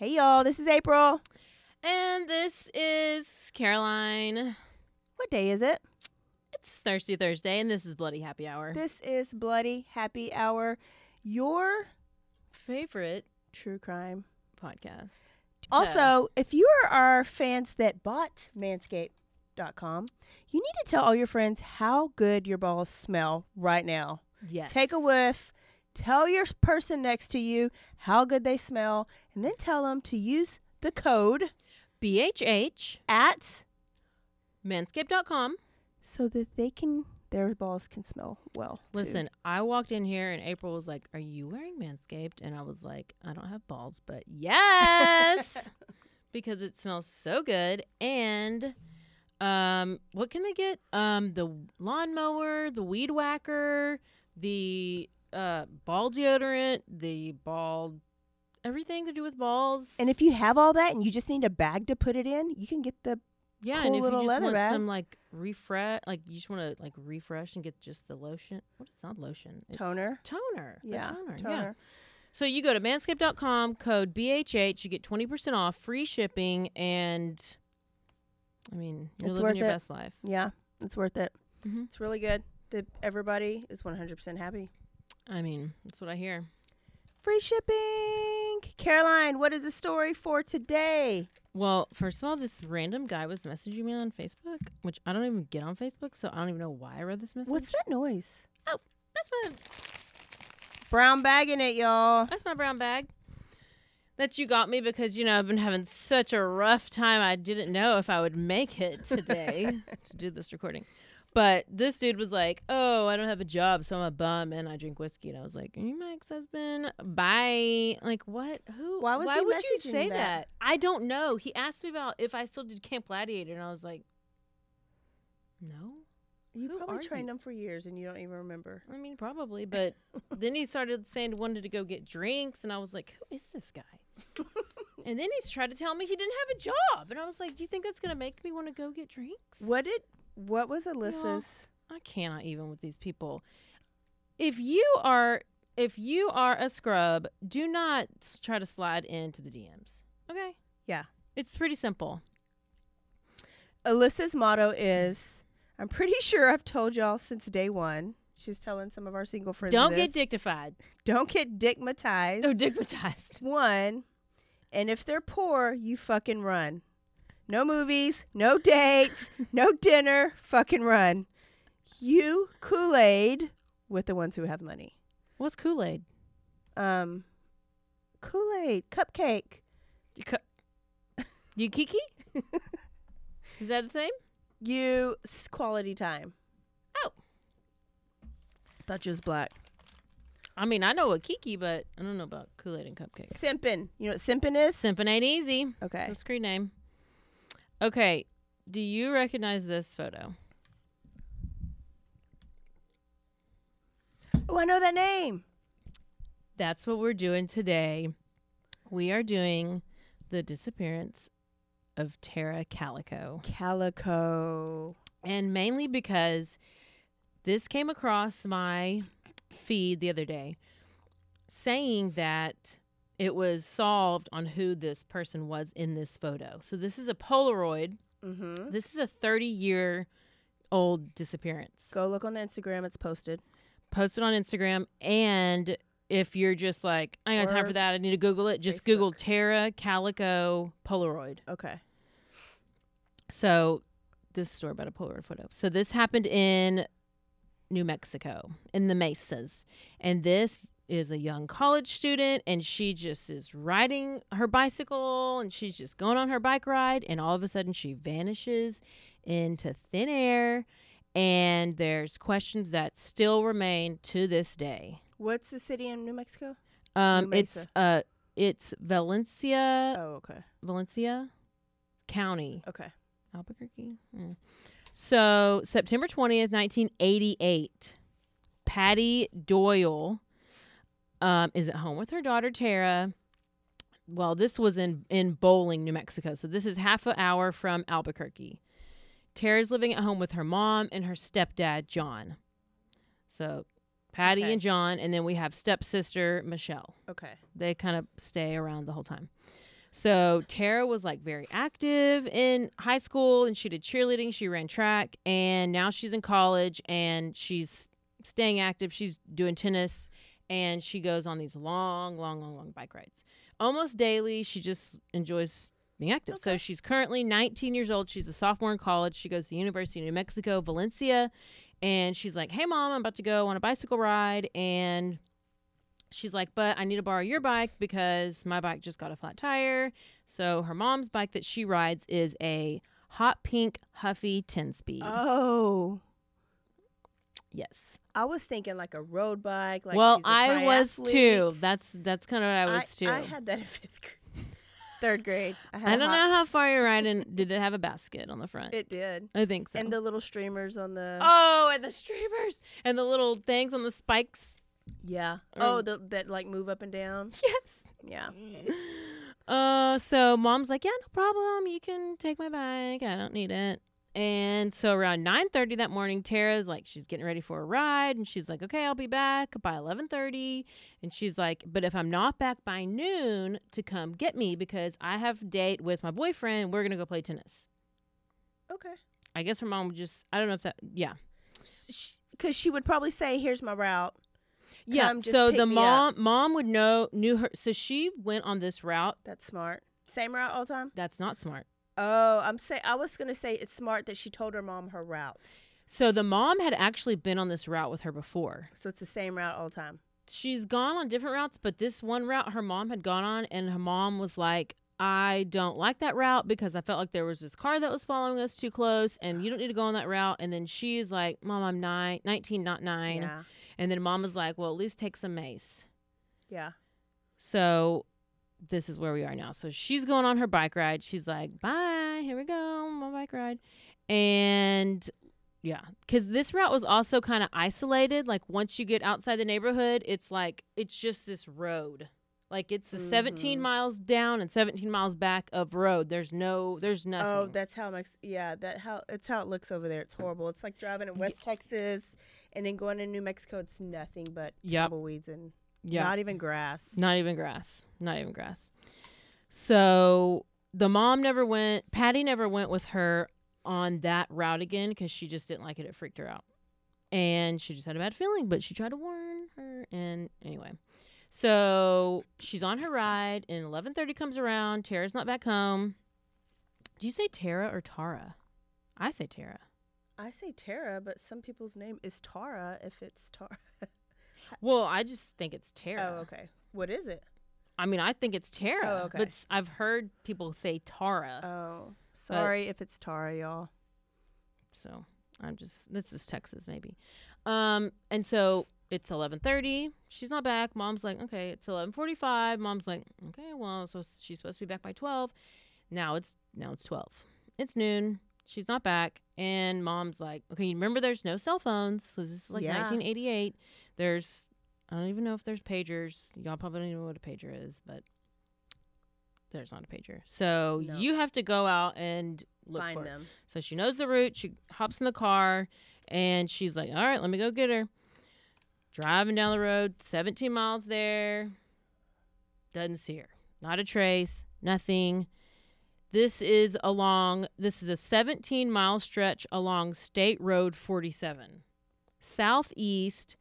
Hey y'all, this is April. And this is Caroline. What day is it? It's Thirsty Thursday, and this is Bloody Happy Hour. This is Bloody Happy Hour, your favorite true crime podcast. Also, if you are our fans that bought manscaped.com, you need to tell all your friends how good your balls smell right now. Yes. Take a whiff, tell your person next to you how good they smell, and then tell them to use the code BHH at manscaped.com so that they can their balls can smell well. too. Listen, I walked in here and April was like, "Are you wearing Manscaped?" And I was like, "I don't have balls, but yes." because it smells so good and um what can they get? Um the lawnmower, the weed whacker, the uh ball deodorant, the ball everything to do with balls. And if you have all that and you just need a bag to put it in, you can get the yeah, cool and if little you just want bag. some like refresh, like you just want to like refresh and get just the lotion. What is not lotion? It's Toner? Toner. yeah toner. Yeah. toner. So you go to manscaped.com, code BHH, you get 20% off, free shipping, and I mean, you're It's living your it. best life. Yeah, it's worth it. Mhm. It's really good. The, everybody is 100% happy. I mean, that's what I hear. Free shipping. Caroline, what is the story for today? Well, first of all, this random guy was messaging me on Facebook, which I don't even get on Facebook, so I don't even know why I read this message. What's that noise? Oh, that's my Brown bag in it, y'all. That's my brown bag. That you got me because you know I've been having such a rough time. I didn't know if I would make it today to do this recording. But this dude was like, "Oh, I don't have a job, so I'm a bum and I drink whiskey." And I was like, "Are you my ex-husband?" Bye. Like what? Who? Why was Why he would you say that? that? I don't know. He asked me about if I still did Camp Gladiator, and I was like, "No." You Who probably trained you? them for years and you don't even remember. I mean, probably, but then he started saying he wanted to go get drinks, and I was like, "Who is this guy?" and then he's tried to tell me he didn't have a job, and I was like, "You think that's gonna make me want to go get drinks?" What did what was Alyssa's? I cannot even with these people. If you are, if you are a scrub, do not try to slide into the DMs. Okay? Yeah. It's pretty simple. Alyssa's motto is I'm pretty sure I've told y'all since day one. She's telling some of our single friends. Don't this. get dictified. Don't get dickmatized. Oh, digmatized. One, and if they're poor, you fucking run. No movies, no dates, no dinner, fucking run. You Kool Aid with the ones who have money. What's Kool Aid? Um, Kool Aid, cupcake. You, cu- you kiki? Is that the same? You quality time. Oh. Thought you was black. I mean, I know what Kiki, but I don't know about Kool Aid and Cupcake. Simpin. You know what simpin is? Simpin ain't easy. Okay. It's a screen name. Okay. Do you recognize this photo? Oh, I know that name. That's what we're doing today. We are doing the disappearance of Tara Calico. Calico. And mainly because this came across my feed the other day saying that it was solved on who this person was in this photo. So this is a Polaroid. Mm-hmm. This is a 30 year old disappearance. Go look on the Instagram. It's posted. Posted on Instagram and if you're just like, I ain't got time for that, I need to Google it, just Google Tara Calico Polaroid. Okay. So, this story about a Polaroid photo. So, this happened in New Mexico, in the Mesas. And this is a young college student, and she just is riding her bicycle and she's just going on her bike ride. And all of a sudden, she vanishes into thin air. And there's questions that still remain to this day. What's the city in New Mexico? Um, New it's uh, it's Valencia, Oh, okay. Valencia County. Okay. Albuquerque. Mm. So September twentieth, nineteen eighty-eight. Patty Doyle um, is at home with her daughter Tara. Well, this was in in Belen, New Mexico. So this is half an hour from Albuquerque. Tara's living at home with her mom and her stepdad John. So Patty Okay. and John, and then we have stepsister Michelle Okay. they kind of stay around the whole time. So Tara was like very active in high school and she did cheerleading, she ran track, and now she's in college and she's staying active. She's doing tennis and she goes on these long, long, long, long bike rides. Almost daily, she just enjoys being active. So she's currently 19 years old. She's a sophomore in college. She goes to the University of New Mexico, Valencia, and she's like, "Hey mom, I'm about to go on a bicycle ride and she's like, but I need to borrow your bike because my bike just got a flat tire. So her mom's bike that she rides is a hot pink Huffy 10 speed. Oh. Yes. I was thinking like a road bike. Like well, I was too. That's that's kind of what I was too. I had that in fifth grade. Third grade. I had I don't know how far you're riding. Did it have a basket on the front? It did. I think so. And the little streamers on the. oh, and the streamers and the little things on the spikes. Yeah. Or- Oh, the, that like move up and down. Yes. Yeah. Uh, so mom's like, yeah, no problem. You can take my bike. I don't need it. And so around 9:30 that morning, Tara's like, she's getting ready for a ride, and she's like, okay, I'll be back by 11:30. And she's like, but if I'm not back by noon, to come get me because I have a date with my boyfriend. We're gonna go play tennis. Okay. I guess her mom would just, I don't know if that, yeah, Because she would probably say, "Here's my route." yeah. So the mom, mom would know, knew her. So she went on this route. That's smart. Same route all the time. That's not smart. Oh, I'm say I was gonna say it's smart that she told her mom her route, So the mom had actually been on this route with her before. so it's the same route all the time. she's gone on different routes, but this one route her mom had gone on, and her mom was like, I don't like that route because I felt like there was this car that was following us too close, and you don't need to go on that route. And then she's like, Mom, I'm nine, 19, not nine. Yeah. And then mom was like, Well, at least take some mace. Yeah. So this is where we are now. So she's going on her bike ride. She's like, Bye, here we go, my bike ride. And yeah, because this route was also kind of isolated. Like once you get outside the neighborhood, it's like it's just this road. Like it's the 17 Mhm. miles down and 17 miles back of road. There's no, there's nothing. Oh, that's how Mex. Yeah, that how it's how it looks over there. It's horrible. It's like driving in West Texas and then going to New Mexico. It's nothing but Yep. tumbleweeds and yeah, not even grass. Not even grass. Not even grass. So the mom never went, Patty never went with her on that route again because she just didn't like it. It freaked her out. And she just had a bad feeling, but she tried to warn her. And anyway, so she's on her ride, and 11:30 comes around. Tara's not back home. Do you say Tara or Tara? I say Tara. I say Tara, but some people's name is Tara if it's Tara. Well, I just think it's Tara. Oh, okay. What is it? I mean, I think it's Tara. Oh, okay. But I've heard people say Tara. Oh, sorry if it's Tara, y'all. So I'm just this is Texas maybe. Um and so it's 11:30. She's not back. Mom's like, "Okay, it's 11:45." Mom's like, "Okay, well, so she's supposed to be back by 12." Now it's now it's 12. It's noon. She's not back and mom's like, "Okay, you remember there's no cell phones. So this is like Yeah. 1988. There's I don't even know if there's pagers. Y'all probably don't even know what a pager is, but there's not a pager. So No. you have to go out and look Find for it. them. So she knows the route. She hops in the car and she's like, all right, let me go get her. Driving down the road, 17 miles there. Doesn't see her. Not a trace, nothing. This is along, this is a 17 mile stretch along State Road 47, southeast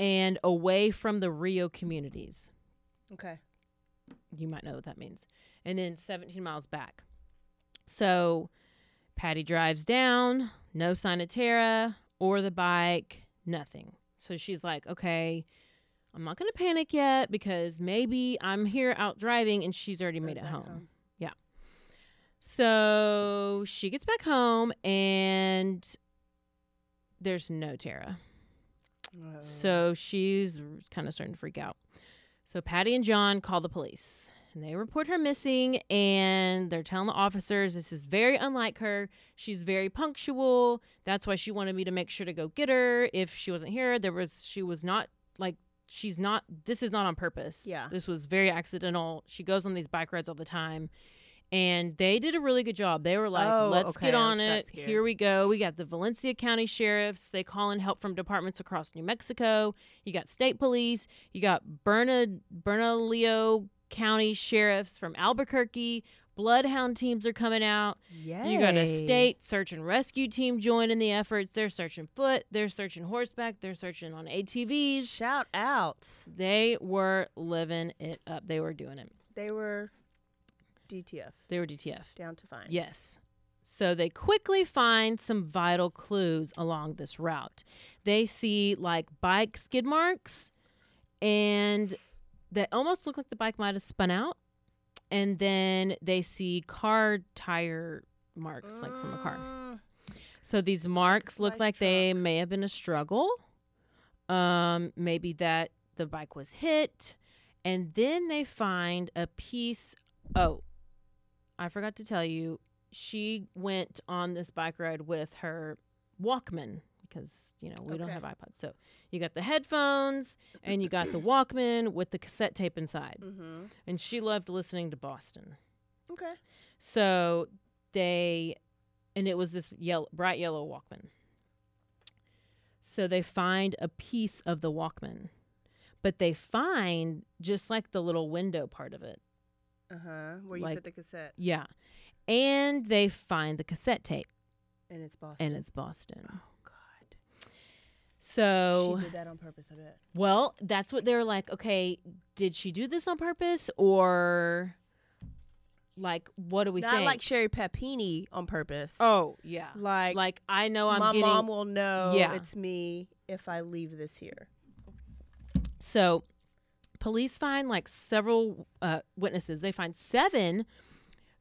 and away from the Rio communities. Okay. You might know what that means. And then 17 miles back. So Patty drives down, no sign of Tara or the bike, nothing. So she's like, okay, I'm not going to panic yet because maybe I'm here out driving and she's already made it home. home. Yeah. So she gets back home and there's no Tara. Oh. So she's kind of starting to freak out. So Patty and John call the police and they report her missing and they're telling the officers this is very unlike her. She's very punctual. That's why she wanted me to make sure to go get her if she wasn't here. There was she was not like she's not this is not on purpose. Yeah. This was very accidental. She goes on these bike rides all the time. And they did a really good job. They were like, Oh, let's okay, get on it. scared. Here we go. We got the Valencia County sheriffs. They call in help from departments across New Mexico. You got state police. You got Bernard, Bernalillo County sheriffs from Albuquerque. Bloodhound teams are coming out. Yay. You got a state search and rescue team joining the efforts. They're searching foot. They're searching horseback. They're searching on ATVs. Shout out. They were living it up. They were doing it. They were DTF. They were DTF. Down to find. Yes. So they quickly find some vital clues along this route. They see like bike skid marks and that almost look like the bike might have spun out. And then they see car tire marks like from a car. Mm, So these marks look Nice like they may have been a struggle. Um, maybe that the bike was hit. And then they find a piece. Oh, I forgot to tell you, she went on this bike ride with her Walkman because, you know, we don't have iPods. So you got the headphones and you got the Walkman with the cassette tape inside. Mm-hmm. And she loved listening to Boston. Okay. So they, and it was this yellow, bright yellow Walkman. So they find a piece of the Walkman, but they find just like the little window part of it. Uh huh. Where you Like- put the cassette Yeah. And they find the cassette tape, and it's Boston. and it's Boston. oh God. So, she did that on purpose. I bet. well, that's what they were like. Okay, did she do this on purpose, or like what do we Not think? like Sherri Papini on purpose. oh yeah, Like, like I know I'm my getting mom will know Yeah. it's me if I leave this here. So, police find like several uh, witnesses. They find seven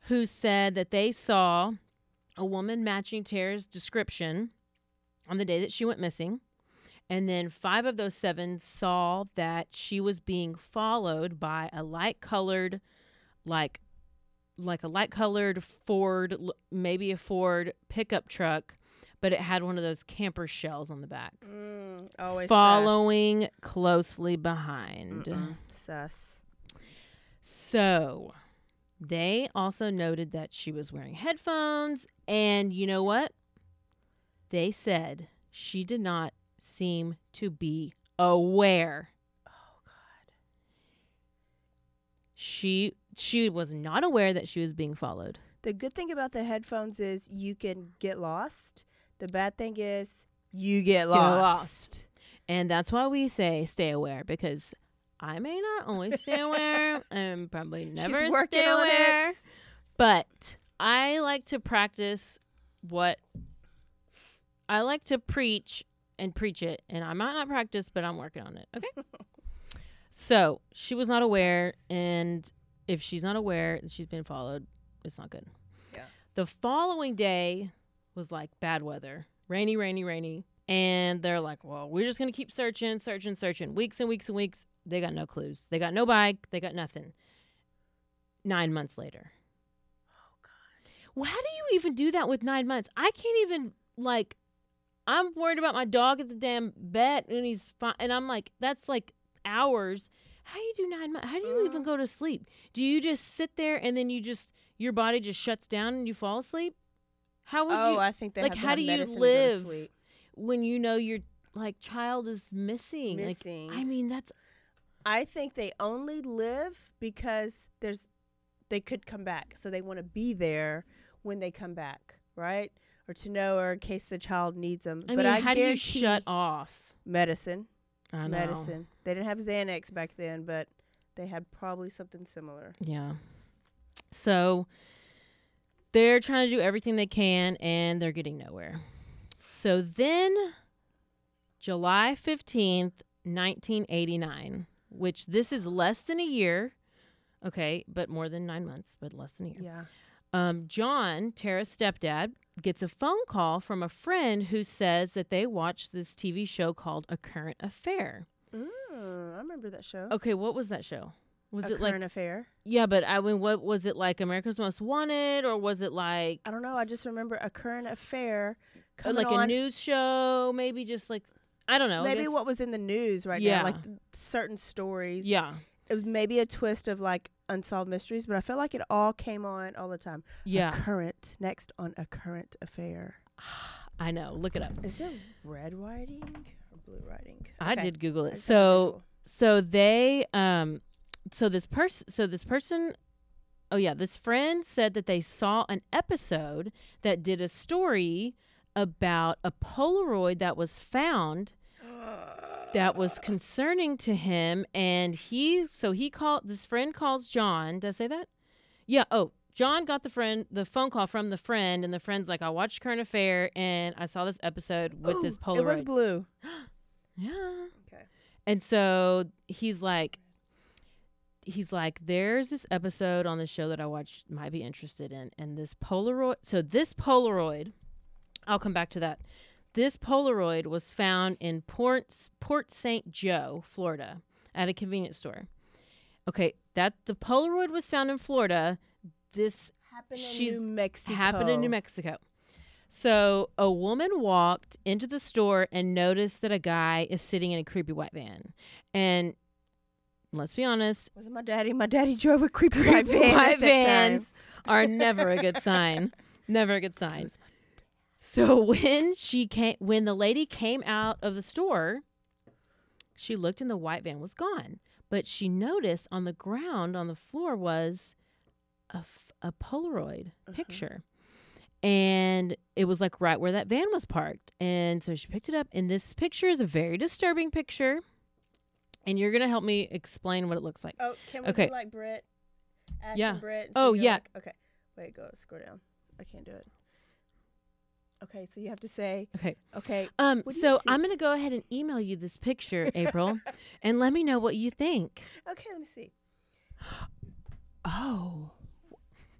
who said that they saw a woman matching Tara's description on the day that she went missing. And then five of those seven saw that she was being followed by a light colored, like, like a light colored Ford, maybe a Ford pickup truck, but it had one of those camper shells on the back Mm, always following closely behind. Sus. Mm-mm. Sus. So they also noted that she was wearing headphones. And you know what? They said she did not seem to be aware. Oh God. She she was not aware that she was being followed. The good thing about the headphones is you can get lost. The bad thing is you get lost. lost. And that's why we say stay aware because I may not always stay aware and probably never She's working stay on aware. it. But I like to practice what I like to preach and preach it. And I might not practice, but I'm working on it. Okay. so she was not aware. And if she's not aware that she's been followed, it's not good. Yeah. The following day was like bad weather rainy, rainy, rainy. And they're like, well, we're just going to keep searching, searching, searching. Weeks and weeks and weeks. They got no clues. They got no bike. They got nothing. Nine months later. Oh, God. Well, how do you even do that with nine months? I can't even like. I'm worried about my dog at the damn vet, and he's fine. And I'm like, that's like hours. How do you do nine months? How do you even Uh. go to sleep? Do you just sit there and then you just your body just shuts down and you fall asleep? How would Oh, you I think they like, how do you live? when you know your like child is missing? Missing. Like, I mean, that's I think they only live because there's they could come back, so they want to be there when they come back, right? Or to know, or in case the child needs them. I but mean, I how do you shut off? medicine? I know. medicine. They didn't have Xanax back then, but they had probably something similar. Yeah. So they're trying to do everything they can and they're getting nowhere. So then July 15th, 1989, which this is less than a year. Okay, but more than 9 months, but less than a year. Yeah. Um, John, Tara's stepdad, gets a phone call from a friend who says that they watched this TV show called A Current Affair. Mm, I remember that show. Okay, what was that show? Was a it like current affair? yeah, but I mean, what was it like? America's Most Wanted, or was it like I don't know. I just remember a current affair coming like on. a news show? Maybe just like I don't know. Maybe what was in the news right Yeah. now, like certain stories. Yeah, It was maybe a twist of like unsolved mysteries, but I felt like it all came on all the time. A yeah. current next on a current affair. I know. Look it up. Is there red writing or blue writing? I Okay. did Google it. So so they um so this person so this person oh yeah this friend said that they saw an episode that did a story about a polaroid that was found that was concerning to him and he so he called this friend calls john did i say that yeah oh john got the friend the phone call from the friend and the friend's like i watched current affair and i saw this episode with this polaroid It was blue. yeah Okay. and so he's like, he's like, there's this episode on the show that I watched, might be interested in, and this Polaroid. So this Polaroid, I'll come back to that. This Polaroid was found in Port Port St. Joe, Florida, at a convenience store. Okay, that the Polaroid was found in Florida. This Happened in She's New Mexico. happened in New Mexico. So a woman walked into the store and noticed that a guy is sitting in a creepy white van. And let's be honest, Was it my daddy? My daddy drove a creepy white van. white at that time. vans are never a good sign. Never a good sign. So when she came when the lady came out of the store, she looked and the white van was gone. But she noticed on the ground on the floor was a, f- a Polaroid Uh-huh. picture. And it was like right where that van was parked. And so she picked it up. And this picture is a very disturbing picture. And you're going to help me explain what it looks like. Oh, can we Okay. do like Brit? Ash Yeah. And Brit, Oh, yeah. like- okay. Wait, go scroll down. I can't do it. Okay, so you have to say, Okay. okay, Um, What do you so? I'm going to go ahead and email you this picture, April, and let me know what you think. okay, let me see. Oh,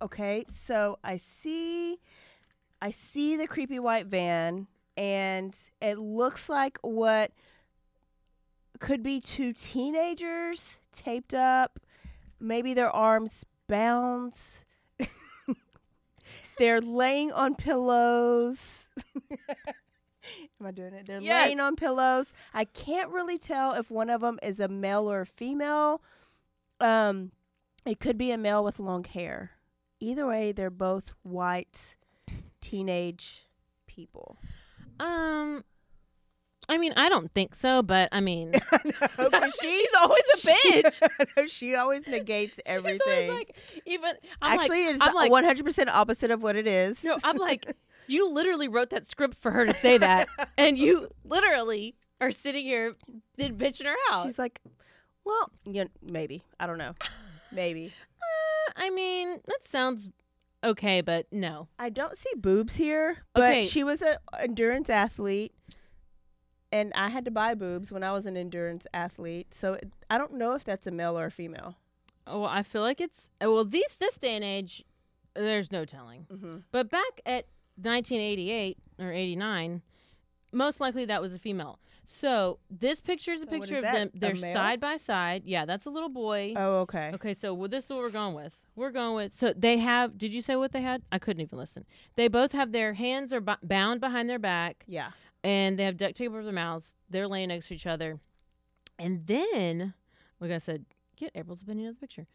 okay. So I see, I see the creepy white van, and it looks like what could be two teenagers taped up, maybe their arms bound. They're laying on pillows. Am I doing it? They're Yes. laying on pillows. I can't really tell if one of them is a male or a female. Um, it could be a male with long hair. Either way, they're both white teenage people. Um, I mean, I don't think so, but I mean, But she's always a bitch. I know, she always negates everything. Always like, even I'm Actually, like, it's one hundred percent opposite of what it is. no, I'm like, you literally wrote that script for her to say that, and you literally are sitting here, did bitching her out. She's like, well, yeah, maybe. I don't know. Maybe. Uh, I mean, that sounds okay, but no. I don't see boobs here, but Okay. she was an endurance athlete, and I had to buy boobs when I was an endurance athlete. So it, I don't know if that's a male or a female. Oh, I feel like it's uh, well, these this day and age, there's no telling. Mm-hmm. But back at 1988 or 89, most likely that was a female. So this picture is a So picture is of them. They're side by side. Yeah, that's a little boy. Oh, okay. Okay, so well, this is what we're going with. We're going with. So they have. Did you say what they had? I couldn't even listen. They both have their hands are b- bound behind their back, Yeah. And they have duct tape over their mouths. They're laying next to each other, and then, like I said, get April's opinion of the picture.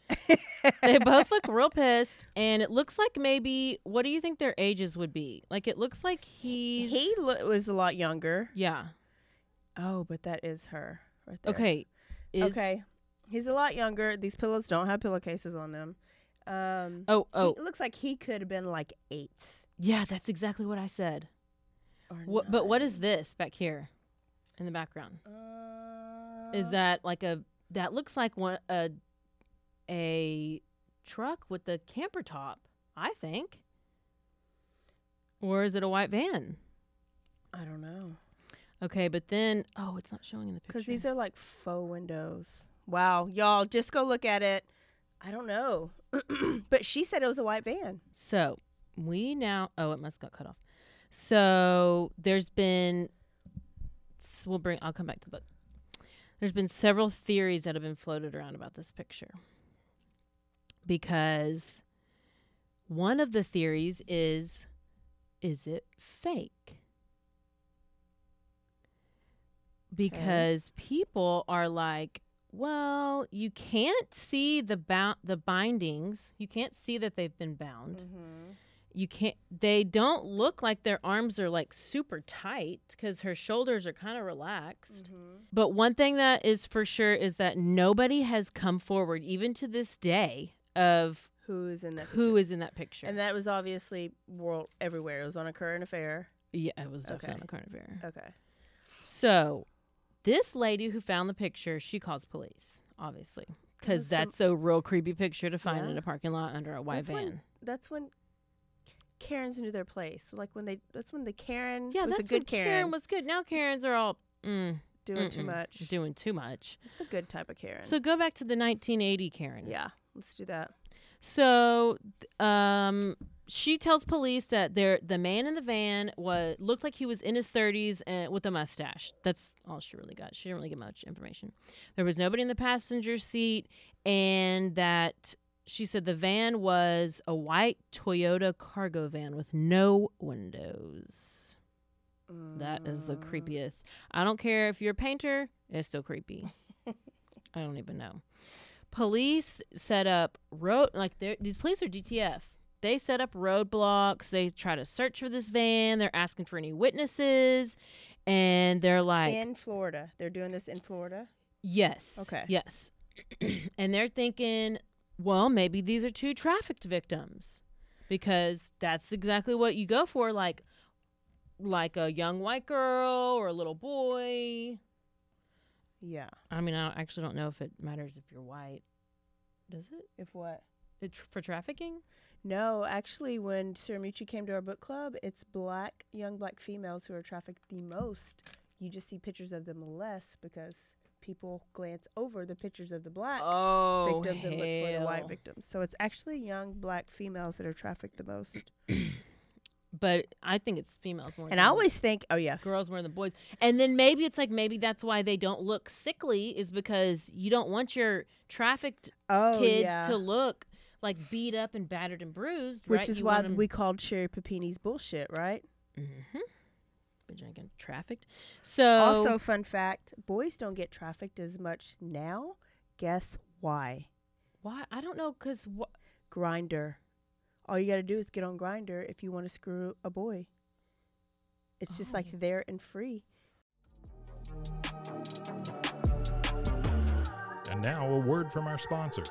they both look real pissed, and it looks like maybe. What do you think their ages would be? Like it looks like he's. He lo- was a lot younger. Yeah. Oh, but that is her right there. Okay. Is, okay. He's a lot younger. These pillows don't have pillowcases on them. Um, Oh, oh, he looks like he could have been like eight. yeah. That's exactly what I said. What? But what is this back here, in the background? Uh, Is that like a that looks like one a a truck with the camper top? I think. Or is it a white van? I don't know. Okay, but then oh, it's not showing in the picture. Because these are like faux windows. Wow, y'all, just go look at it. I don't know. but she said it was a white van. So we now. Oh, it must got cut off. So there's been. We'll bring. I'll come back to the book. There's been several theories that have been floated around about this picture. Because one of the theories is, is it fake? Because people are like, well, you can't see the bound the bindings. You can't see that they've been bound. Mm-hmm. You can't. They don't look like their arms are like super tight because her shoulders are kind of relaxed. Mm-hmm. But one thing that is for sure is that nobody has come forward, even to this day, of Who is in that? who picture? is in that picture. And that was obviously world everywhere. It was on a current affair. yeah, it was Okay. on the current affair. Okay. So, this lady who found the picture, she calls police, obviously, because some- that's a real creepy picture to find Yeah. in a parking lot under a white That's van. when- That's when Karens knew their place. Like when they. That's when the Karen yeah, was that's a good Karen, Karen was good. Now Karens are all mm, doing too much. doing too much. It's the good type of Karen. So go back to the 1980 Karen. yeah, let's do that. So, um, she tells police that there the man in the van was looked like he was in his 30s and with a mustache. That's all she really got. She didn't really get much information. There was nobody in the passenger seat, and that she said the van was a white Toyota cargo van with no windows. That is the Mm. creepiest. I don't care if you're a painter, it's still creepy. I don't even know. Police set up road like these police are DTF. They set up roadblocks. They try to search for this van. They're asking for any witnesses, and they're like, in Florida, they're doing this in Florida. "Yes, Okay. yes," and they're thinking, "Well, maybe these are two trafficked victims, because that's exactly what you go for, like, like a young white girl or a little boy." Yeah. I mean, I don't- actually don't know if it matters if you're white. Does it? If what? It tr- for trafficking? No, actually, when Suramuchi came to our book club, it's black, young black females who are trafficked the most. You just see pictures of them less because people glance over the pictures of the black Oh, victims and look for the white victims. So it's actually young black females that are trafficked the most. But I think it's females more. And I always think, oh yeah, girls more than boys. And then maybe it's like maybe that's why they don't look sickly is because you don't want your trafficked oh kids yeah. to look like beat up and battered and bruised. Which right? is You why we called Sherri Papini's bullshit, right? Mhm. But you're not trafficked. So Also, fun fact: boys don't get trafficked as much now. Guess why? why I don't know because what Grindr. All you got to do is get on Grindr if you want to screw a boy. It's just like Oh. there and free. And now a word from our sponsors.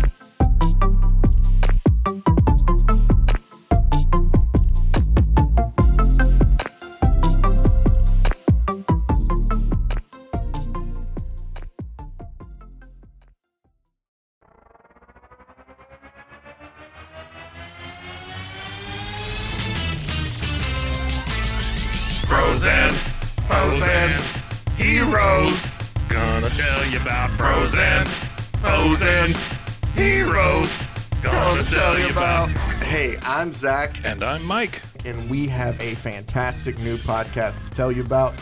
Mike. and we have a fantastic new podcast to tell you about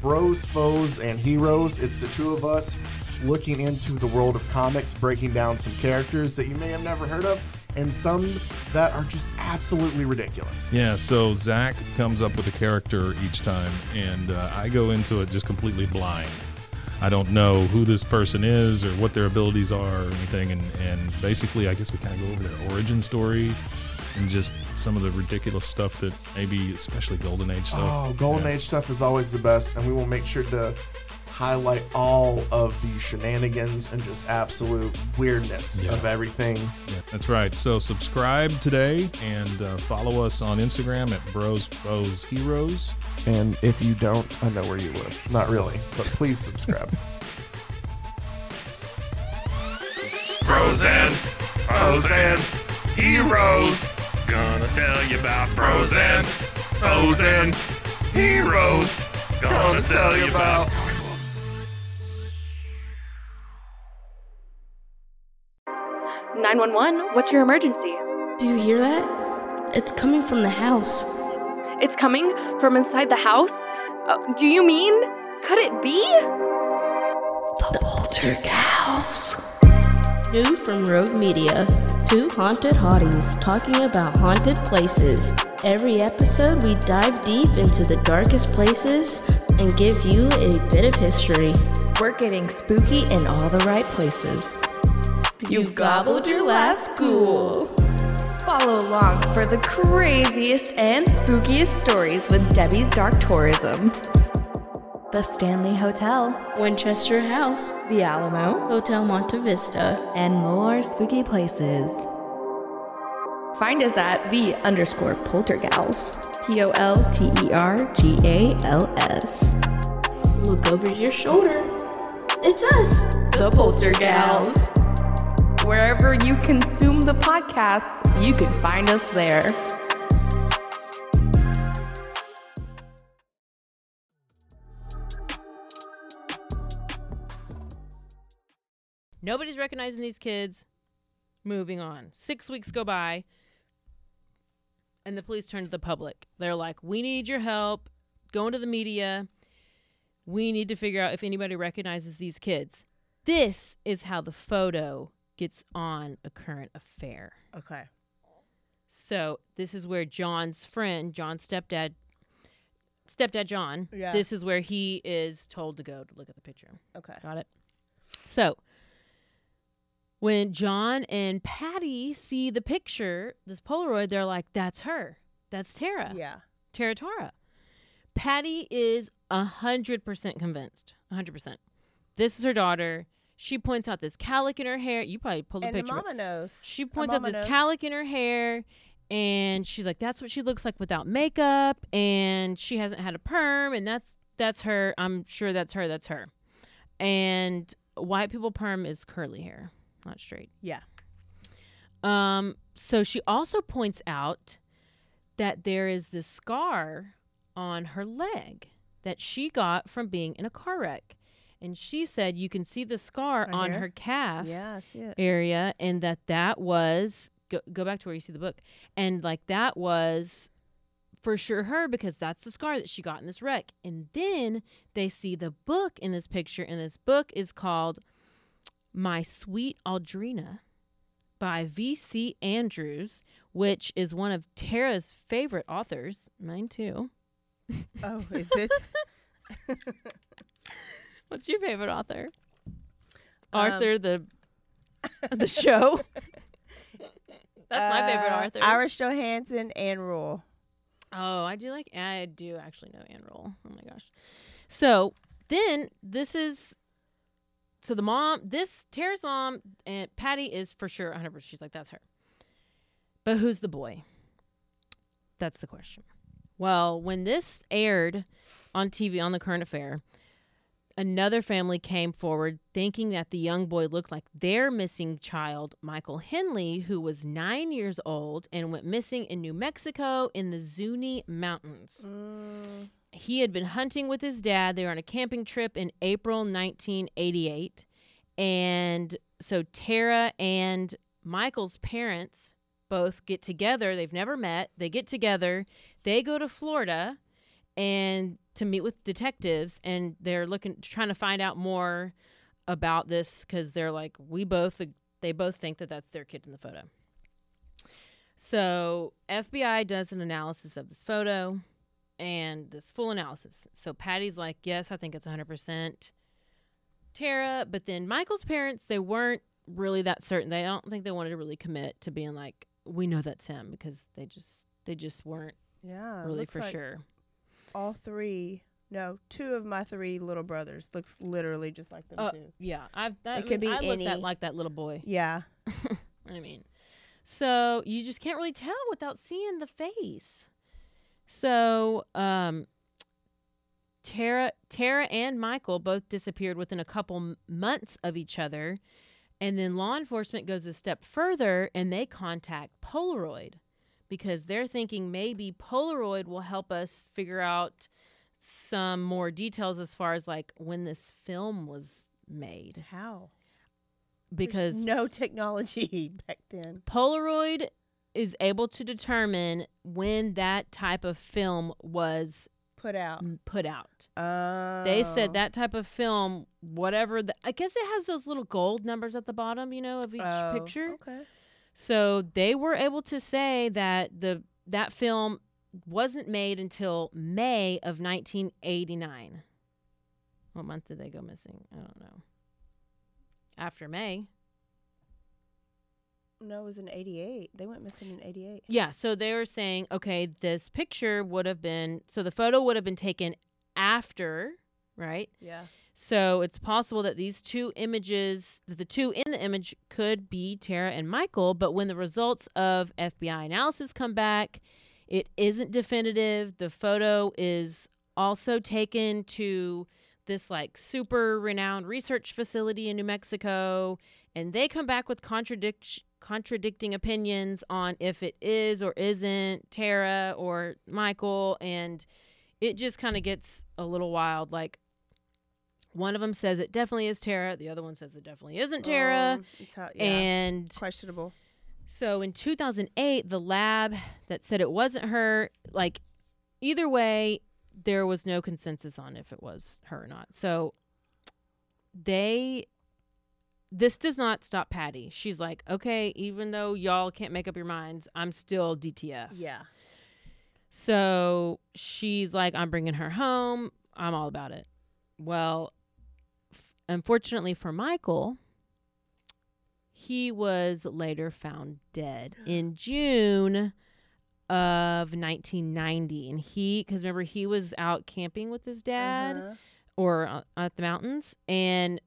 Bros, Foes, and Heroes. It's the two of us looking into the world of comics, breaking down some characters that you may have never heard of, and some that are just absolutely ridiculous. Yeah, so Zach comes up with a character each time, and uh, I go into it just completely blind. I don't know who this person is or what their abilities are or anything, and, and basically, I guess we kind of go over their origin story and just some of the ridiculous stuff that maybe, especially Golden Age stuff. Oh, Golden Yeah. Age stuff is always the best, and we will make sure to highlight all of the shenanigans and just absolute weirdness Yeah. of everything. Yeah, that's right. So subscribe today and uh, follow us on Instagram at Bros Foes Heroes. And if you don't, I know where you live. Not really, but please subscribe. Frozen, Frozen, heroes. Gonna tell you about Frozen, Frozen, heroes. Gonna tell you about. 911, what's your emergency? Do you hear that? It's coming from the house. It's coming from inside the house? Uh, do you mean? Could it be? The Poltergeist. New from Rogue Media. Two haunted hotties talking about haunted places. Every episode, we dive deep into the darkest places and give you a bit of history. We're getting spooky in all the right places. You've gobbled your last ghoul. Follow along for the craziest and spookiest stories with Debbie's Dark Tourism. The Stanley Hotel, Winchester House, The Alamo, Hotel Monte Vista. and more spooky places. Find us at the underscore poltergals. P O L T E R G A L S. Look over your shoulder. It's us, The Poltergals. Wherever you consume the podcast, you can find us there. Nobody's recognizing these kids. Moving on. Six weeks go by, and the police turn to the public. They're like, We need your help. Go into the media. We need to figure out if anybody recognizes these kids. This is how the photo gets on a current affair. Okay. So this is where John's friend, John's stepdad, stepdad John, Yeah. this is where he is told to go to look at the picture. Okay. Got it. So when John and Patty see the picture, this Polaroid, they're like, "That's her. That's Tara. Yeah. Tara Tara." Patty is a hundred percent convinced. A hundred percent. This is her daughter. She points out this calic in her hair. You probably pulled the And the picture. mama knows. She points out this knows. cowlick in her hair, and she's like, "That's what she looks like without makeup." And she hasn't had a perm, and that's that's her. I'm sure that's her. That's her. And white people perm is curly hair, not straight. Yeah. Um. So she also points out that there is this scar on her leg that she got from being in a car wreck. And she said you can see the scar Right on here? her calf Yeah, I see it. area and that that was go, go back to where you see the book and like that was for sure her because that's the scar that she got in this wreck and then they see the book in this picture and this book is called my sweet audrina by vc andrews which is one of tara's favorite authors mine too Oh, is it? what's your favorite author Um, arthur the the show that's my favorite Uh, arthur Iris Johansen and Rule. Oh, I do like. I do actually know Ann Rule. Oh my gosh. So then this is. So the mom, this Tara's mom, and Patty is for sure 100. percent She's like, that's her. But who's the boy? That's the question. Well, when this aired on TV on the Current Affair, another family came forward thinking that the young boy looked like their missing child, Michael Henley, who was nine years old and went missing in New Mexico in the Zuni Mountains. Mm. He had been hunting with his dad. They were on a camping trip in April 1988. And so Tara and Michael's parents both get together. They've never met. They get together. They go to Florida and to meet with detectives and they're looking trying to find out more about this cuz they're like we both they both think that that's their kid in the photo. So, FBI does an analysis of this photo and this full analysis. So, Patty's like, "Yes, I think it's 100% Tara," but then Michael's parents, they weren't really that certain. They don't think they wanted to really commit to being like, "We know that's him" because they just they just weren't Yeah. really for like sure. All three, no, two of my three little brothers looks literally just like them Uh, too. yeah, I've I It mean, could be I any- at like that little boy. Yeah. I mean, so you just can't really tell without seeing the face. So, um, Tara, Tara, and Michael both disappeared within a couple months of each other, and then law enforcement goes a step further and they contact Polaroid because they're thinking maybe Polaroid will help us figure out some more details as far as like when this film was made How? because There's no technology back then. Polaroid is able to determine when that type of film was Put out. put out. Oh. They said oh. that type of film, whatever the, I guess it has those little gold numbers at the bottom, you know, of each Oh, picture. Okay. So they were able to say that the that film wasn't made until May of 1989. What month did they go missing? I don't know. After May. No, it was in '88. They went missing in '88. Yeah, so they were saying, okay, this picture would have been so the photo would have been taken after, right? Yeah. So it's possible that these two images, that the two in the image could be Tara and Michael, but when the results of FBI analysis come back, it isn't definitive. The photo is also taken to this like super renowned research facility in New Mexico, and they come back with contradict contradicting opinions on if it is or isn't Tara or Michael, and it just kind of gets a little wild. Like one of them says it definitely is Tara, the other one says it definitely isn't Tara, Um, it's how- yeah. and questionable. so in 2008, the lab that said it wasn't her, like either way, there was no consensus on if it was her or not. So they this does not stop Patty. She's like, "Okay, even though y'all can't make up your minds, I'm still DTF." Yeah. So she's like, I'm bringing her home. I'm all about it. Well, f- unfortunately for Michael, he was later found dead in June of 1990. And he, because remember, he was out camping with his dad Uh-huh. or uh, at the mountains. And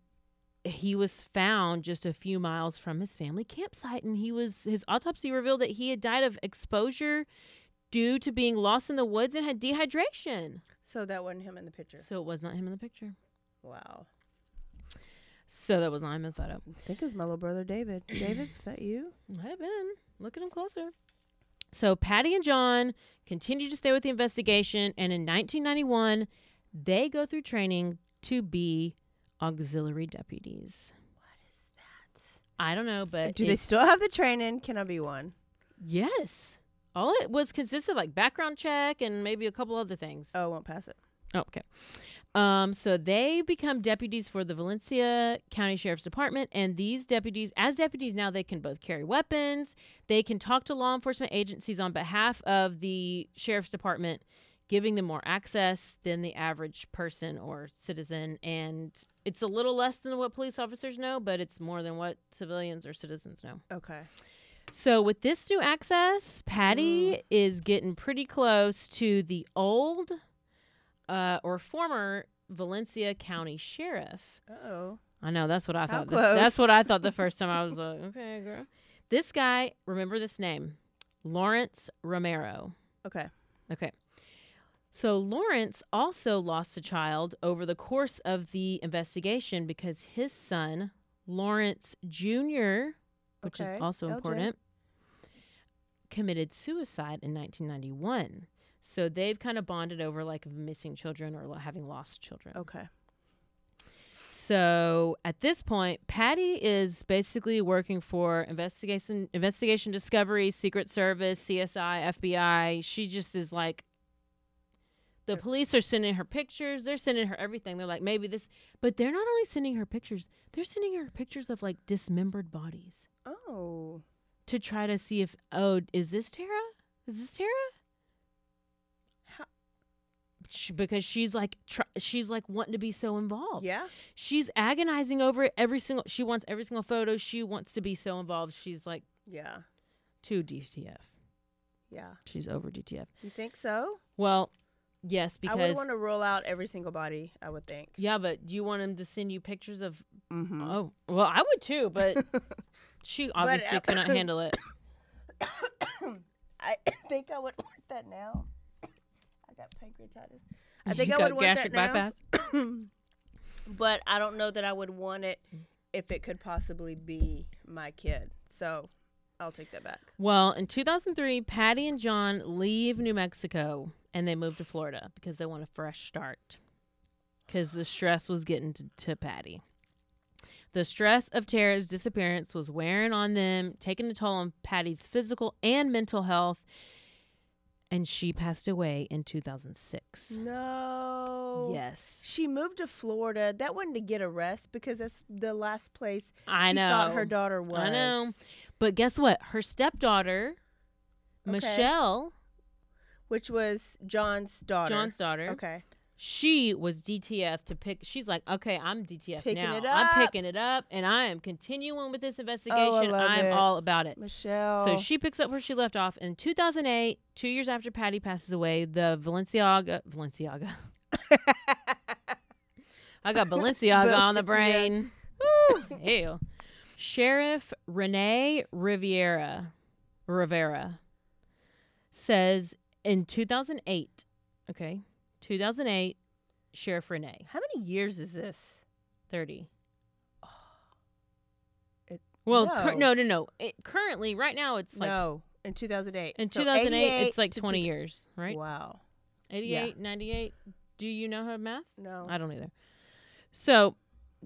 he was found just a few miles from his family campsite. And he was, his autopsy revealed that he had died of exposure due to being lost in the woods and had dehydration. So that wasn't him in the picture. So it was not him in the picture. Wow. So that was not him in the photo. I think it's my little brother David. David, is that you? Might have been. Look at him closer. So Patty and John continue to stay with the investigation, and in 1991, they go through training to be auxiliary deputies. What is that? I don't know, but Do they it's- still have the training? Can I be one? Yes. All it was consisted of like background check and maybe a couple other things. Oh, I won't pass it. Oh, okay. Um, so they become deputies for the Valencia County Sheriff's Department, and these deputies, as deputies now, they can both carry weapons. They can talk to law enforcement agencies on behalf of the Sheriff's Department, giving them more access than the average person or citizen. And it's a little less than what police officers know, but it's more than what civilians or citizens know. Okay. So with this new access, Patty is getting pretty close to the old uh, or former Valencia County Sheriff. Oh. I know that's what I How thought. close? That's what I thought the first time I was like, okay, girl. This guy, remember this name, Lawrence Romero. Okay. Okay. So Lawrence also lost a child over the course of the investigation because his son, Lawrence Jr., which Okay, is also LJ. important, committed suicide in 1991. So they've kind of bonded over like missing children or having lost children. Okay. So at this point, Patty is basically working for investigation, investigation, discovery, Secret Service, CSI, FBI. She just is like, the police are sending her pictures. They're sending her everything. They're like, maybe this, but they're not only sending her pictures. They're sending her pictures of like dismembered bodies Oh. to try to see if, oh, is this Tara? Is this Tara? How- She, because she's like, tr- she's like wanting to be so involved. Yeah. She's agonizing over it every single. She wants every single photo. She wants to be so involved. She's like Yeah. too DTF. Yeah. She's over DTF. You think so? Well, yes, because I would want to roll out every single body. I would think. yeah, but do you want him to send you pictures of? Mm-hmm. Oh, well, I would too, but she obviously uh, could not handle it. I think I would want that now. I got pancreatitis. I You think I got would want gastric that now. bypass. but I don't know that I would want it if it could possibly be my kid. So I'll take that back. Well, in 2003, Patty and John leave New Mexico and they move to Florida because they want a fresh start. Because the stress was getting to, to Patty. The stress of Tara's disappearance was wearing on them, taking a toll on Patty's physical and mental health, and she passed away in 2006. No. Yes. She moved to Florida. That wasn't to get a rest because that's the last place I she know. thought her daughter was. I know. But guess what? Her stepdaughter, Okay. Michelle, Which was John's daughter. John's daughter, Okay. she was DTF to pick. She's like, okay, I'm DTF Picking now. I'm picking it up, and I am continuing with this oh, investigation. Oh, I'm it. all about it. Michelle. So she picks up where she left off in 2008, two years after Patty passes away. The Valenciaga, Valenciaga. I got Balenciaga on the brain. Woo, ew. Sheriff Renee Riviera, Rivera, says in 2008. Okay, 2008. Sheriff Renee, How many years is this? 30. It- Well, cur- no. no, no, no. It, currently, right now, it's like no, in 2008. In So 2008, it's like to 20 years, right? Wow. 88, 98. Do you know her math? No. I don't either. So,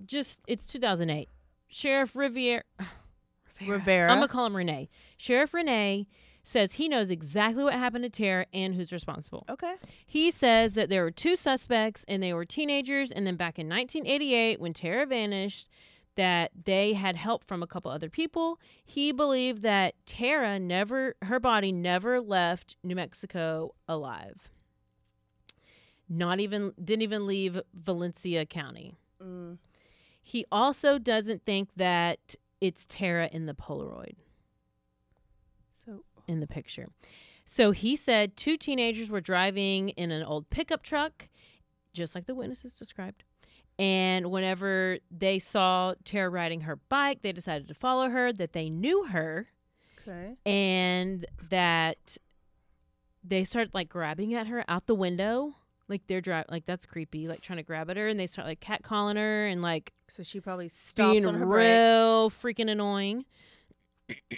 just it's 2008. Sheriff Riviera, Rivera. I'm gonna call him Renee. Sheriff Renee says he knows exactly what happened to Tara and who's responsible. Okay. He says that there were two suspects and they were teenagers, and then back in 1988, when Tara vanished, that they had help from a couple other people. He believed that Tara never, her body never left New Mexico alive. Not even, didn't even leave Valencia County. Mm. He also doesn't think that it's Tara in the Polaroid So in the picture. So he said two teenagers were driving in an old pickup truck, just like the witnesses described. And whenever they saw Tara riding her bike, they decided to follow her, that they knew her, okay. and that they started like grabbing at her out the window. Like they're driving, like that's creepy, like trying to grab at her, and they start like catcalling her and like So she probably stops being on her real freaking annoying.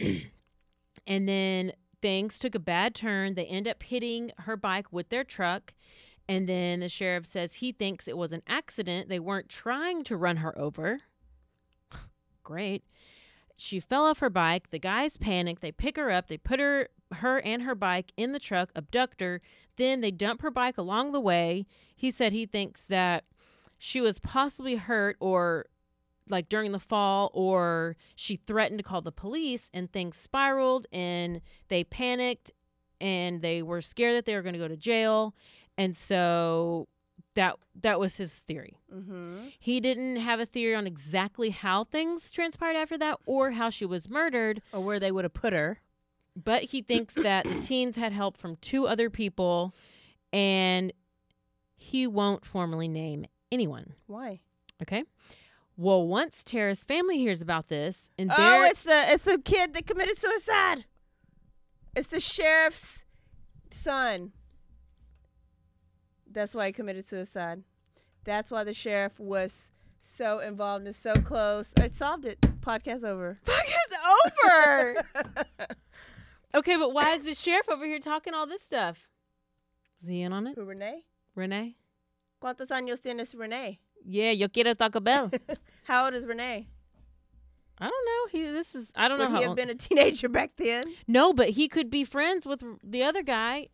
and then things took a bad turn. They end up hitting her bike with their truck. And then the sheriff says he thinks it was an accident. They weren't trying to run her over. Great. She fell off her bike. The guys panic. They pick her up. They put her her and her bike in the truck, abduct her. Then they dump her bike along the way. He said he thinks that she was possibly hurt or like during the fall or she threatened to call the police and things spiraled and they panicked and they were scared that they were going to go to jail and so that that was his theory Mm-hmm. he didn't have a theory on exactly how things transpired after that or how she was murdered Or where they would have put her. But he thinks that the teens had help from two other people and he won't formally name anyone Why? okay well once tara's family hears about this and Oh, it's the it's the kid that committed suicide. It's the sheriff's son. That's why he committed suicide. That's why the sheriff was so involved and so close. I solved it. Podcast over. Podcast over. okay, but why is the sheriff over here talking all this stuff? Was he in on it? Who, Renee? Renee? ¿Cuántos años tienes Renee? Yeah, yo quiero Taco Bell. How old is Renee? I don't know. He this is I don't Would know how he have old- been a teenager back then? No, but he could be friends with the other guy.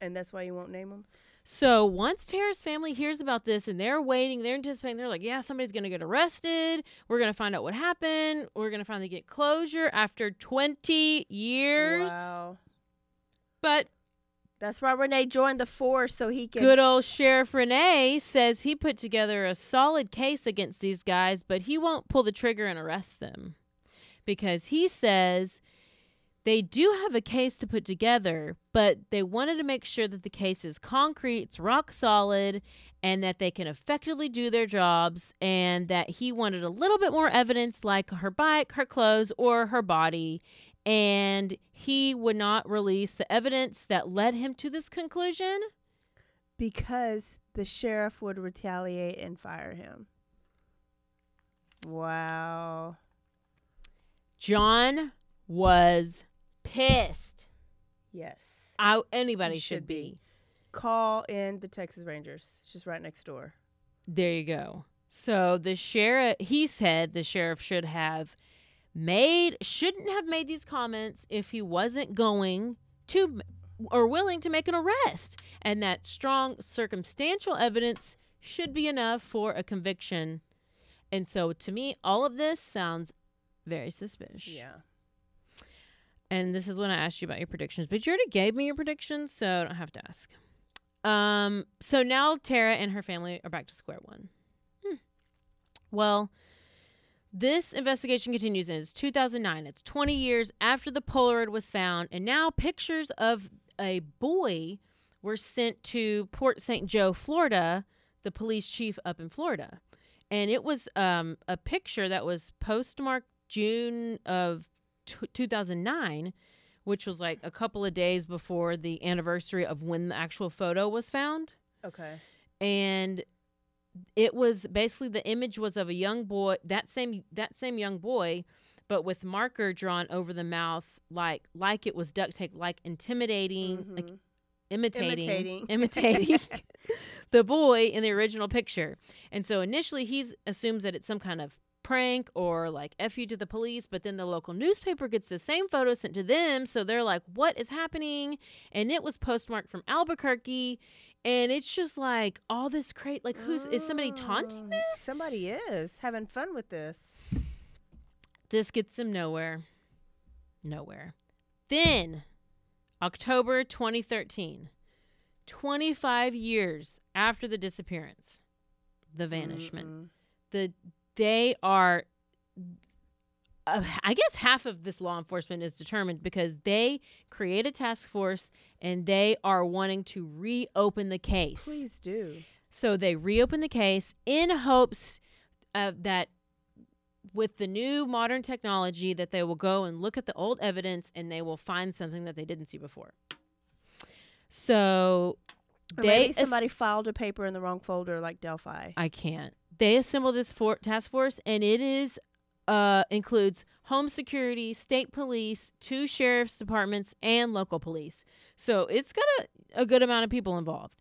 And that's why you won't name him? So once Tara's family hears about this and they're waiting, they're anticipating, they're like, yeah, somebody's going to get arrested. We're going to find out what happened. We're going to finally get closure after 20 years. Wow. But That's why Renee joined the force so he can. good old Sheriff Renee says he put together a solid case against these guys, but he won't pull the trigger and arrest them because he says they do have a case to put together, but they wanted to make sure that the case is concrete, it's rock solid, and that they can effectively do their jobs, and that he wanted a little bit more evidence like her bike, her clothes, or her body. And he would not release the evidence that led him to this conclusion. Because the sheriff would retaliate and fire him. Wow. John was pissed. Yes. I, anybody should, should be. be. Call in the Texas Rangers. It's just right next door. There you go. So the sheriff, he said the sheriff should have made, shouldn't have made these comments if he wasn't going to or willing to make an arrest, and that strong circumstantial evidence should be enough for a conviction. And so to me, all of this sounds very suspicious. Yeah. And this is when I asked you about your predictions, but you already gave me your predictions, so I don't have to ask. Um, so now Tara and her family are back to square one. Hmm. Well, this investigation continues and it's 2009. It's 20 years after the Polaroid was found, and now pictures of a boy were sent to Port St. Joe, Florida, the police chief up in Florida. And it was um, a picture that was postmarked June of t- 2009, which was like a couple of days before the anniversary of when the actual photo was found Okay. and it was basically the image was of a young boy that same that same young boy but with marker drawn over the mouth like like it was duct tape like intimidating like Mhm. imitating Imitating. imitating the boy in the original picture and so initially he's assumes that it's some kind of prank or like f you to the police but then the local newspaper gets the same photo sent to them so they're like what is happening? And it was postmarked from albuquerque and it's just like all this crate like who's is somebody taunting Mm, them Somebody is having fun with this. this gets them nowhere. Nowhere. Then october 2013 25 years after the disappearance the vanishment. Mm-mm. the they are uh, I guess half of this law enforcement is determined because they create a task force and they are wanting to reopen the case. Please do. So they reopen the case in hopes of that with the new modern technology that they will go and look at the old evidence and they will find something that they didn't see before. So Or they somebody filed a paper in the wrong folder like Delphi. I can't. They assemble this for- task force, and it is uh, includes home security, state police, two sheriff's departments, and local police. So it's got a, a good amount of people involved.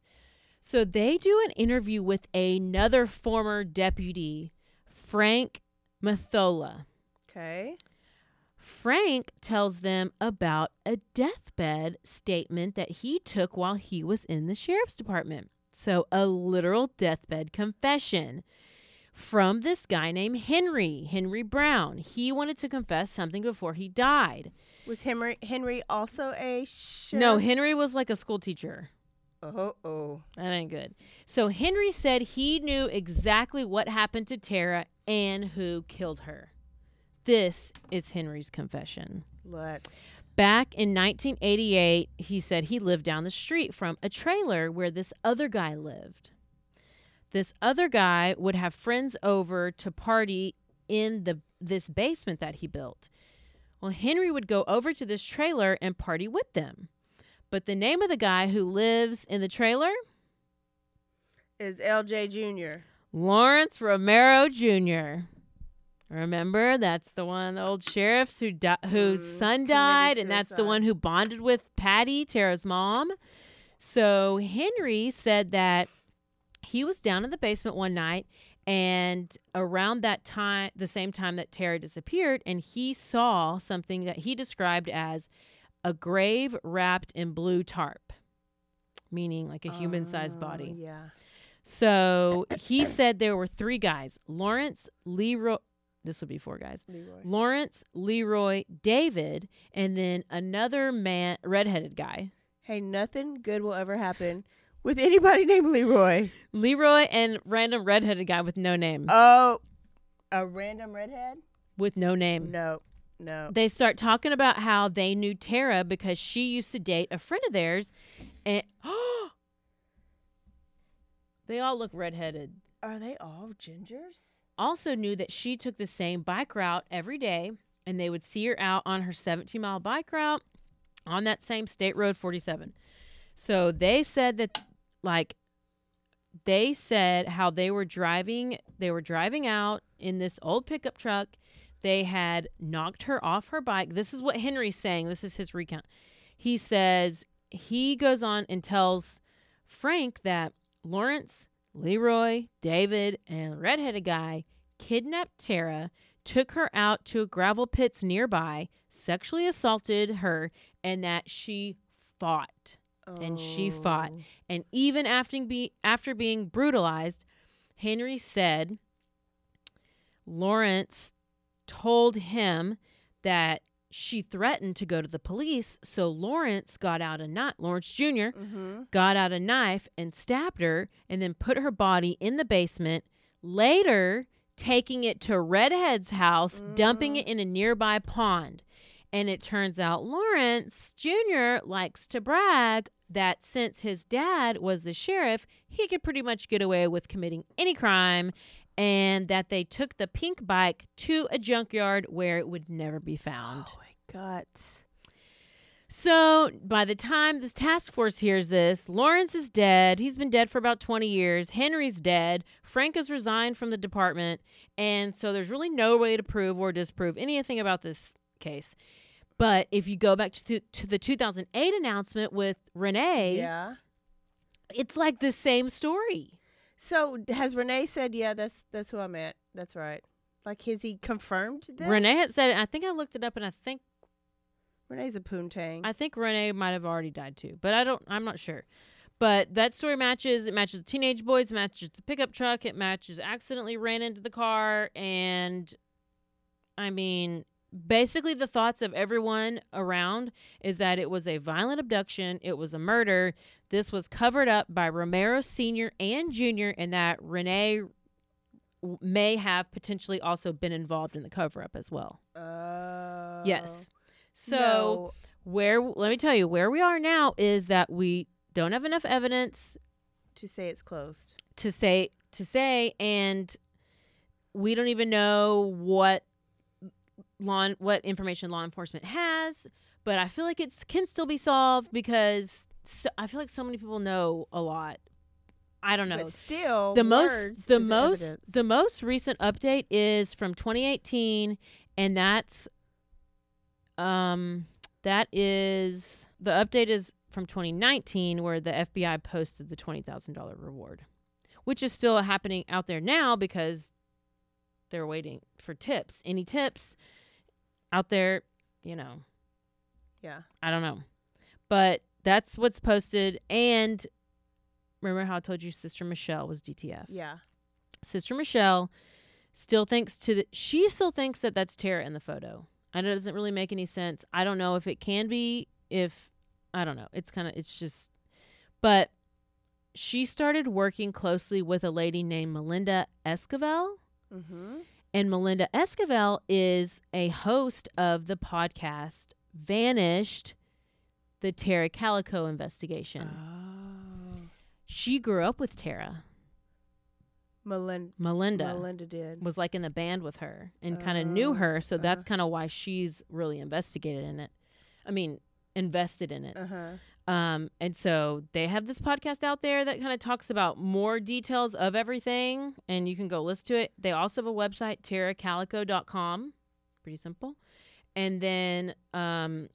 So they do an interview with another former deputy, Frank Mathola. Okay. Frank tells them about a deathbed statement that he took while he was in the sheriff's department. So, a literal deathbed confession from this guy named Henry, Henry Brown. He wanted to confess something before he died. Was Henry Henry also a sheriff? No, Henry was like a school teacher. Oh, oh. That ain't good. So, Henry said he knew exactly what happened to Tara and who killed her. This is Henry's confession. Let's. Back in 1988, he said he lived down the street from a trailer where this other guy lived. This other guy would have friends over to party in the this basement that he built. Well, Henry would go over to this trailer and party with them. But the name of the guy who lives in the trailer, Is LJ Jr. Lawrence Romero Jr. Remember, that's the one the old sheriffs who di- whose Mm, son died, and that's the one who bonded with Patty, Tara's mom. So Henry said that he was down in the basement one night and around that time the same time that Tara disappeared and he saw something that he described as a grave wrapped in blue tarp meaning like a human sized Oh, body. Yeah. So he said there were three guys Lawrence, Leroy, this would be four guys Leroy. Lawrence, Leroy, David, and then another man, redheaded guy. Hey, nothing good will ever happen with anybody named Leroy. Leroy and random redheaded guy with no name. Oh, a random redhead? with no name. No, no. They start talking about how they knew Tara because she used to date a friend of theirs, and oh, they all look redheaded. Are they all gingers? Also knew that she took the same bike route every day and they would see her out on her 17 mile bike route on that same state road 47 so they said that like they said how they were driving they were driving out in this old pickup truck. They had knocked her off her bike. This is what henry's saying. This is his recount. He says he goes on and tells frank that lawrence Leroy, David, and the redheaded guy kidnapped Tara, took her out to a gravel pits nearby, sexually assaulted her, and that she fought. And she fought. Oh. And even after, be, after being brutalized, Henry said Lawrence told him that she threatened to go to the police. So Lawrence got out a knife, Lawrence junior Mm-hmm. got out a knife and stabbed her and then put her body in the basement. Later, taking it to Redhead's house, dumping it in a nearby pond. And it turns out Lawrence Jr. likes to brag that since his dad was the sheriff, he could pretty much get away with committing any crime and that they took the pink bike to a junkyard where it would never be found. Oh my god. So by the time this task force hears this, Lawrence is dead. He's been dead for about 20 years. Henry's dead. Frank has resigned from the department. And so there's really no way to prove or disprove anything about this case. But if you go back to, to the 2008 announcement with Renee, Yeah. it's like the same story. So has Renee said, yeah, that's that's who I meant. That's right. Like, has he confirmed this? Renee had said it. I think I looked it up and I think Renee's a poontang. I think Renee might have already died too, but I don't. I'm not sure. But that story matches. It matches the teenage boys. Matches the pickup truck. It matches accidentally ran into the car, and I mean, basically the thoughts of everyone around is that it was a violent abduction. It was a murder. This was covered up by Romero Senior and Junior, and that Renee may have potentially also been involved in the cover up as well. Oh. Yes. So No. where let me tell you where we are now is that we don't have enough evidence to say it's closed. to say to say and we don't even know what law what information law enforcement has but i feel like it can still be solved because so, i feel like so many people know a lot. I don't know. But still, the most the most evidence. the most recent update is from 2018 and that's um that is the update is from 2019 where the FBI posted the $20,000 reward which is still happening out there now because they're waiting for tips. Any tips out there you know Yeah. I don't know. But that's what's posted. And remember how I told you Sister Michelle was DTF? Yeah. Sister Michelle still thinks to the, she still thinks that that's Tara in the photo. And it doesn't really make any sense. I don't know if it can be, if, I don't know. It's kind of, it's just, but she started working closely with a lady named Melinda Esquibel. Mm-hmm. And Melinda Esquibel is a host of the podcast Vanished, the Tara Calico investigation. Oh. She grew up with Tara. Melinda. Melinda Melinda did. was like in the band with her and kind of knew Oh, her. So that's uh-huh. kind of why she's really investigated in it. I mean, invested in it. Uh huh. Um, and so they have this podcast out there that kind of talks about more details of everything, and you can go listen to it. They also have a website, taracalico.com. Pretty simple. And then um,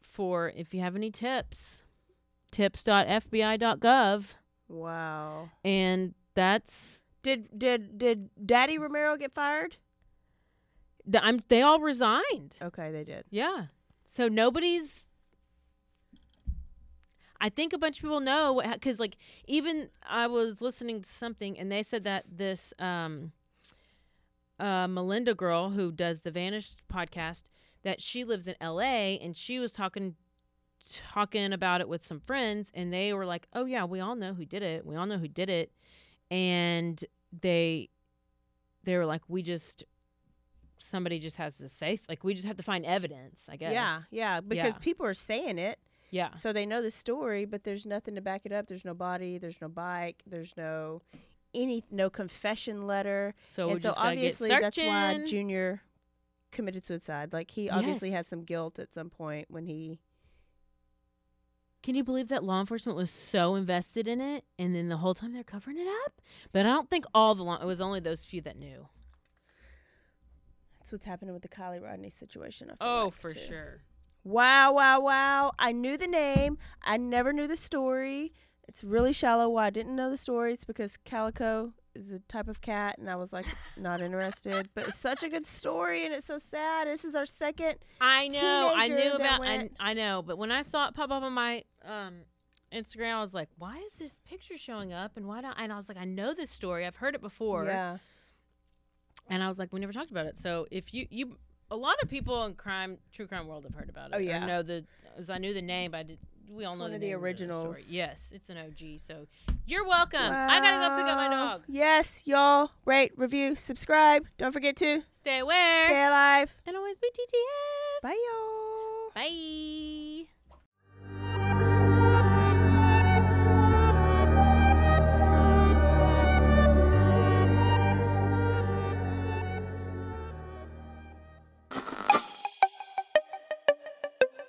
for if you have any tips, tips.fbi.gov, Wow. and that's Did did did Daddy Romero get fired? th- I'm. They all resigned. Okay, they did. Yeah. So nobody's. I think a bunch of people know because, like, even I was listening to something and they said that this um, uh, Melinda girl who does the Vanished podcast that she lives in L.A. and she was talking talking about it with some friends and they were like, "Oh yeah, we all know who did it. We all know who did it," and they they were like, "We just." Somebody just has to say, like, we just have to find evidence, I guess. Yeah, yeah, because Yeah. people are saying it, Yeah. so they know the story, but there's nothing to back it up. There's no body. There's no bike. There's no any no confession letter. So and so obviously that's why. Junior committed suicide. Like he obviously Yes. had some guilt at some point when he. Can you believe that law enforcement was so invested in it, and then the whole time they're covering it up? But I don't think all the law. It was only those few that knew. That's what's happening with the Kiely Rodni situation. I feel Oh, like, for too. sure. Wow, wow, wow. I knew the name. I never knew the story. It's really shallow why I didn't know the stories because Calico is a type of cat and I was like not interested. But it's such a good story and it's so sad. This is our second I know. I knew about. I, I know. But when I saw it pop up on my um, Instagram, I was like, "Why is this picture showing up?" And why don't? And I was like, "I know this story. I've heard it before." Yeah. And I was like, "We never talked about it." So if you you. A lot of people in crime, true crime world, have heard about oh, it. Oh, yeah. know the, as I knew the name, but I did. We all It's know one the of the originals. story. Yes, it's an OG. So you're welcome. I gotta go pick up my dog. Yes, y'all. Rate, review, subscribe. Don't forget to Stay aware. stay alive. and always be TTF. Bye, y'all. Bye.